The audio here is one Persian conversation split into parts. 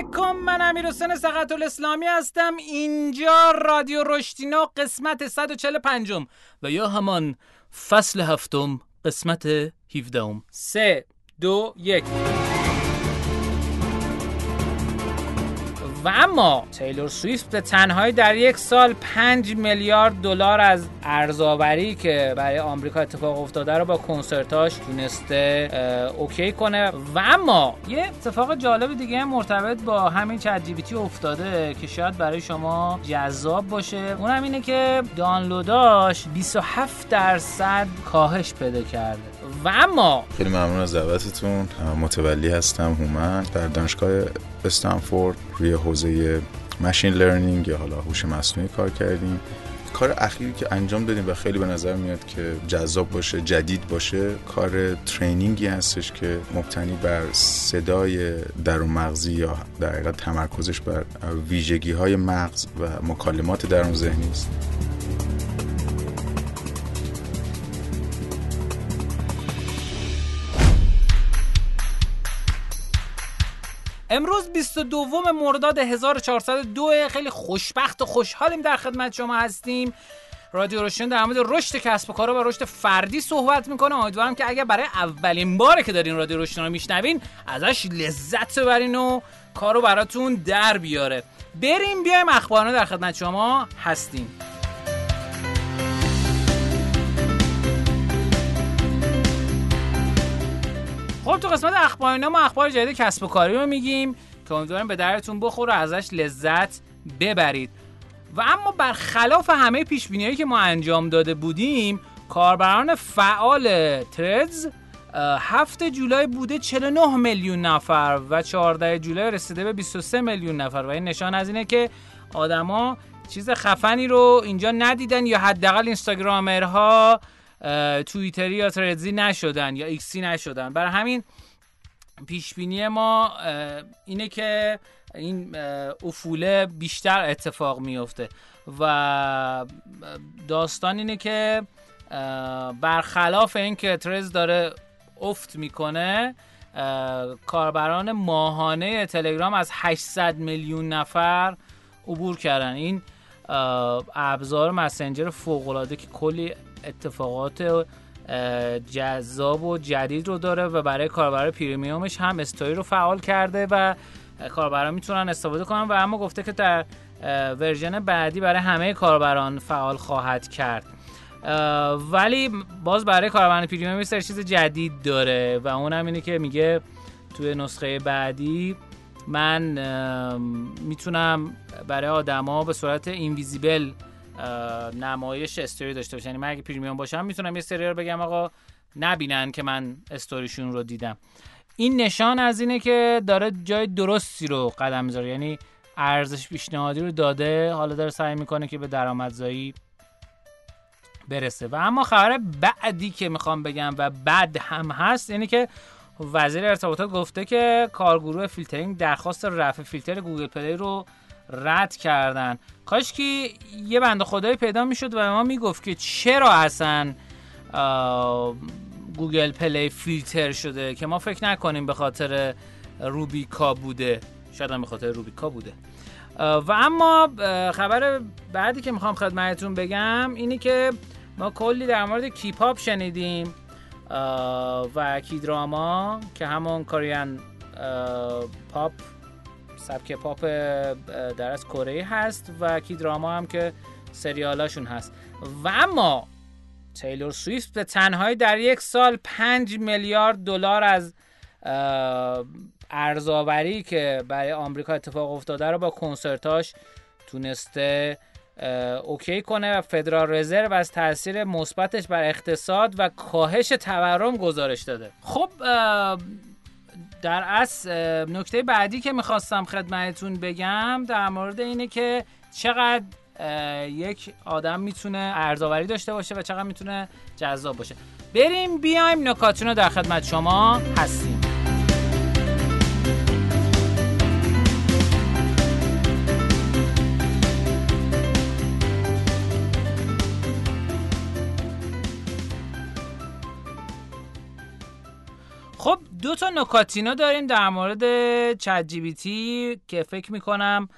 علیکم من امیر حسین سقط الاسلامی هستم. اینجا رادیو رشتینا قسمت 145 و یا همان فصل هفتم قسمت 17 3 2 1 و اما تیلور سویفت به تنهایی در یک سال 5 میلیارد دلار از ارزآوری که برای آمریکا اتفاق افتاده رو با کنسرتاش تونسته OK کنه. و اما یه اتفاق جالب دیگه مرتبط با همین چت جی افتاده که شاید برای شما جذاب باشه. اونم اینه که دانلوداش 27 درصد کاهش پیدا کرده. و اما خیلی ممنون از دعوتتون. متولی هستم هومن. در دانشگاه استنفورد روی حوزه machine learning یا حالا هوش مصنوعی کار کردیم. کار اخیری که انجام دادیم و خیلی به نظر میاد که جذاب باشه جدید باشه کار training ی هستش که مبتنی بر صدای درون مغزی یا در حقیقت تمرکزش بر ویژگی های مغز و مکالمات درون ذهنی است. امروز 22 مرداد 1402 خیلی خوشبخت و خوشحالیم در خدمت شما هستیم. رادیو روشن در مورد رشد کسب و کار و رشد فردی صحبت می‌کنه. امیدوارم که اگر برای اولین باره که دارین رادیو روشن رو میشنوین ازش لذت ببرین و کارو براتون در بیاره. بریم بیایم اخبارانه در خدمت شما هستیم. خب تو قسمت اخبار ما اخبار جدید کسب و کاری رو میگیم که امیدوارم به درتون بخوره ازش لذت ببرید. و اما برخلاف همه پیش که ما انجام داده بودیم کاربران فعال ترز هفته جولای بوده 49 میلیون نفر و 14 جولای رسیده به 23 میلیون نفر. و این نشان از اینه که آدما چیز خفنی رو اینجا ندیدن یا حداقل اینستاگرامرها توییتری یا تردزی نشدن یا ایکسی نشدن. برای همین پیش بینی ما اینه که این افوله بیشتر اتفاق میفته و داستان اینه که برخلاف اینکه ترز داره افت می‌کنه کاربران ماهانه تلگرام از 800 میلیون نفر عبور کردن. این ابزار مسنجر فوق العاده که کلی اتفاقات جذاب و جدید رو داره و برای کاربر پریمیومش هم استوری رو فعال کرده و کاربران می‌تونن استفاده کنن و اما گفته که در version بعدی برای همه کاربران فعال خواهد کرد. ولی باز برای کاربران premium یه چیز جدید داره و اونم اینه که میگه توی نسخه بعدی من می‌تونم برای آدما به صورت invisible نمایش استوری داشته باشن یعنی من اگه premium باشم می‌تونم یه سری رو بگم آقا نبینن که من استوریشون رو دیدم. این نشان از اینه که داره جای درستی رو قدم می‌ذاره. یعنی ارزش پیشنهادی رو داده حالا داره سعی می‌کنه که به درآمدزایی برسه. و اما خبر بعدی که می‌خوام بگم و بعد هم هست اینه که وزیر ارتباطات گفته که کارگروه فیلترینگ درخواست رفع فیلتر گوگل پلی رو رد کردن. کاش که یه بنده خدایی پیدا می‌شد و به ما می‌گفت که چرا اصلا گوگل پلی فیلتر شده که ما فکر نکنیم به خاطر روبیکا بوده. شاید هم به خاطر روبیکا بوده. و اما خبر بعدی که می‌خوام خدمتتون بگم اینی که ما کلی در مورد کیپاپ شنیدیم و کیدراما که همون کاریان پاپ سبک پاپ در از کره هست و کی دراما هم که سریالاشون هست. و اما تیلور سویفت به تنهایی در یک سال 5 میلیارد دلار از ارزآوری که برای آمریکا اتفاق افتاده رو با کنسرتاش تونسته اوکی کنه و فدرال رزرو از تاثیر مثبتش بر اقتصاد و کاهش تورم گزارش داده. خب در اصل نکته بعدی که می‌خواستم خدمتتون بگم در مورد اینه که چقدر یک آدم می‌تونه ارزاوری داشته باشه و چقدر می‌تونه جذاب باشه. بریم بیایم نکاتون رو در خدمت شما هستیم. خب دو تا نکاتینا داریم در مورد چت جی که فکر می‌کنم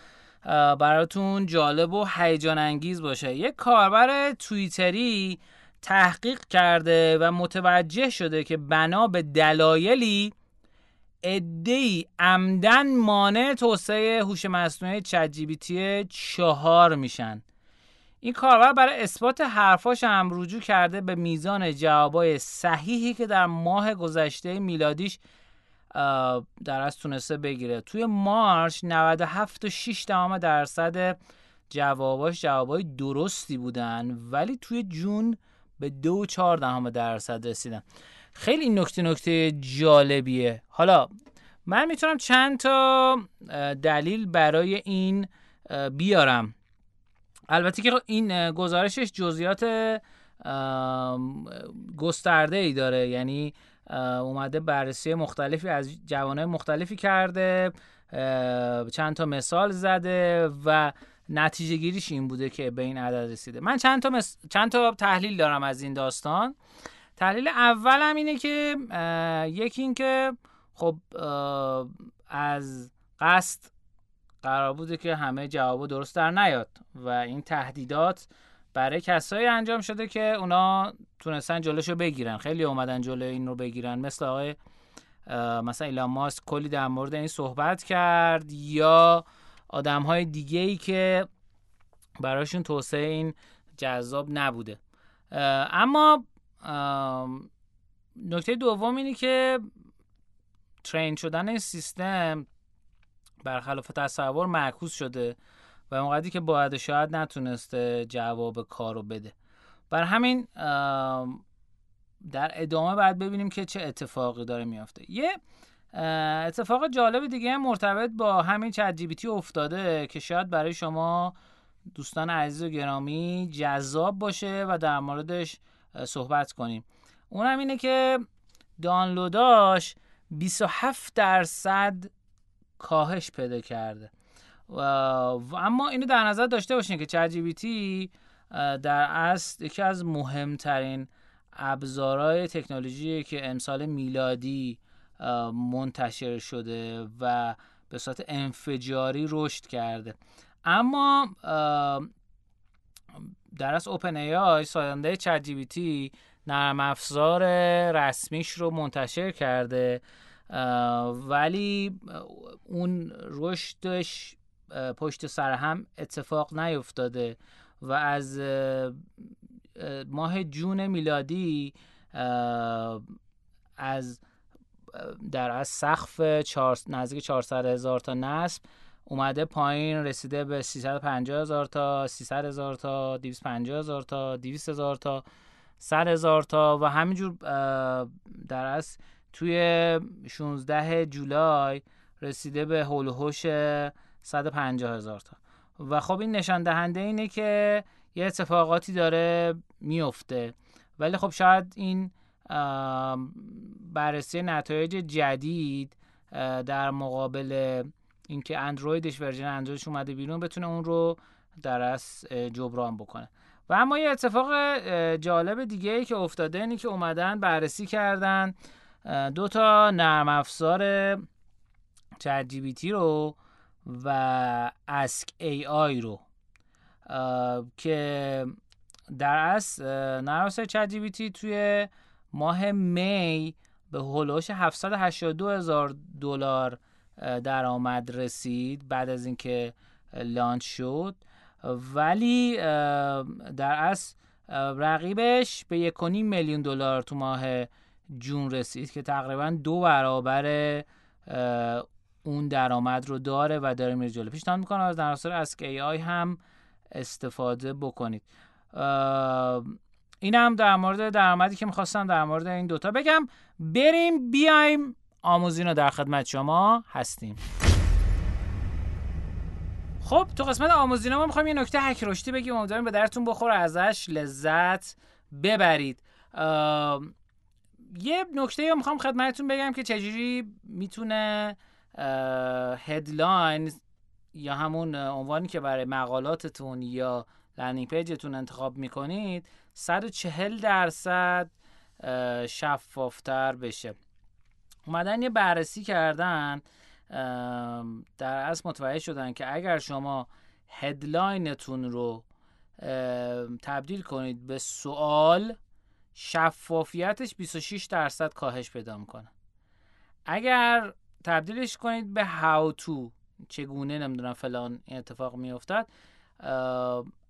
براتون جالب و هیجان انگیز باشه. یک کاربر توییتری تحقیق کرده و متوجه شده که بنا به دلایلی ادهی عمدن مانع توسعه هوش مصنوعی چت جی چهار میشن. این کاربر برای اثبات حرفاش هم رجوع کرده به میزان جوابای صحیحی که در ماه گذشته میلادیش در از تونسته بگیره. توی مارچ 97 و 6 درصد جواباش جوابای درستی بودن ولی توی جون به دو چهار دهم درصد رسیدن. خیلی نکته نکته جالبیه. حالا من می‌تونم چند تا دلیل برای این بیارم. البته که این گزارشش جزئیات گسترده ای داره. یعنی اومده بررسی مختلفی از جوانای مختلفی کرده چند تا مثال زده و نتیجه گیریش این بوده که به این عدد رسیده. من چند تا, چند تا تحلیل دارم از این داستان. تحلیل اولم اینه که یکی این که خب از قصد قرار بوده که همه جواب درست در نیاد و این تهدیدات برای کسایی انجام شده که اونا تونستن جلوشو بگیرن. خیلی اومدن جلو این رو بگیرن. مثل آقای مثلا ایلان ماسک کلی در مورد این صحبت کرد. یا آدم های دیگه ای که براشون توسعه این جذاب نبوده. اما نکته دوم اینه که ترین شدن این سیستم برخلاف تصور معکوس شده و اونقدری که باید شاید نتونسته جواب کارو بده. بر همین در ادامه باید ببینیم که چه اتفاقی داره میافته. یه اتفاق جالب دیگه مرتبط با همین چت جی افتاده که شاید برای شما دوستان عزیز و گرامی جذاب باشه و در موردش صحبت کنیم. اونم اینه که دانلوداش 27 درصد کاهش پیدا کرده. و اما اینو در نظر داشته باشین که چت در اصل یکی از مهمترین ابزارهای تکنولوژی که امسال میلادی منتشر شده و به صورت انفجاری رشد کرده. اما در از اوپن ای آی ساینده چت جی نرم افزار رسمیش رو منتشر کرده. ولی اون رشدش پشت سر هم اتفاق نیفتاده و از ماه جون میلادی از در از سقف. نزدیک 400 هزار تا نصب اومده پایین رسیده به 350 هزار تا 300 هزار تا 250 هزار تا 200 هزار تا 100 هزار تا و همینجور در از توی 16 جولای رسیده به هول هوش 150 هزار تا. و خب این نشان دهنده اینه که یه اتفاقاتی داره میفته. ولی خب شاید این بررسی نتایج جدید در مقابل اینکه اندرویدش ورژن اندرویدش اومده بیرون بتونه اون رو در از جبران بکنه. و اما یه اتفاق جالب دیگه ای که افتاده اینه که اومدن بررسی کردن. دو تا نرم افزار چت جی رو و اسک ای آی رو که در اصل نرم افزار چت جی توی ماه می به هولوش 782 هزار دلار درآمد رسید بعد از اینکه لانچ شد. ولی در اصل رقیبش به یک میلیون دلار تو ماه جون رسید که تقریبا دو برابر اون درآمد رو داره و داره میره جلو. پیشنهاد می‌کنم از نراسر از ای آی هم استفاده بکنید. این هم در مورد درآمدی که می‌خواستم در مورد این دوتا بگم. بریم بیایم. آموزین رو در خدمت شما هستیم. خب تو قسمت آموزینو ما می‌خوایم یه نکته هک رشدی بگیم. امیدواریم به دردتون بخوره ازش لذت ببرید. یه نکته رو می‌خوام خدمتتون بگم که چجوری می‌تونه headline یا همون عنوانی که برای مقالاتتون یا landing page تون انتخاب می‌کنید 140 درصد شفافتر بشه. اومدن یه بررسی کردن در اصل متوجه شدن که اگر شما هدلاینتون رو تبدیل کنید به سوال شفافیتش 26 درصد کاهش پیدا می‌کنه. اگر تبدیلش کنید به how to چگونه نمی‌دونم فلان این اتفاق میافتد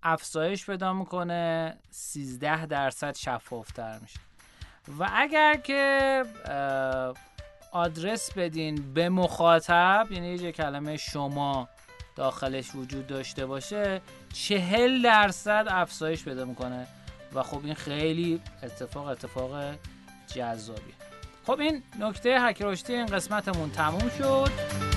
افزایش پیدا می‌کنه 13 درصد شفافتر میشه. و اگر که آدرس بدین به مخاطب یعنی یه کلمه شما داخلش وجود داشته باشه چهل درصد افزایش پیدا می‌کنه. و خب این خیلی اتفاق اتفاق جذابیه. خب این نکته هک این قسمتمون تموم شد.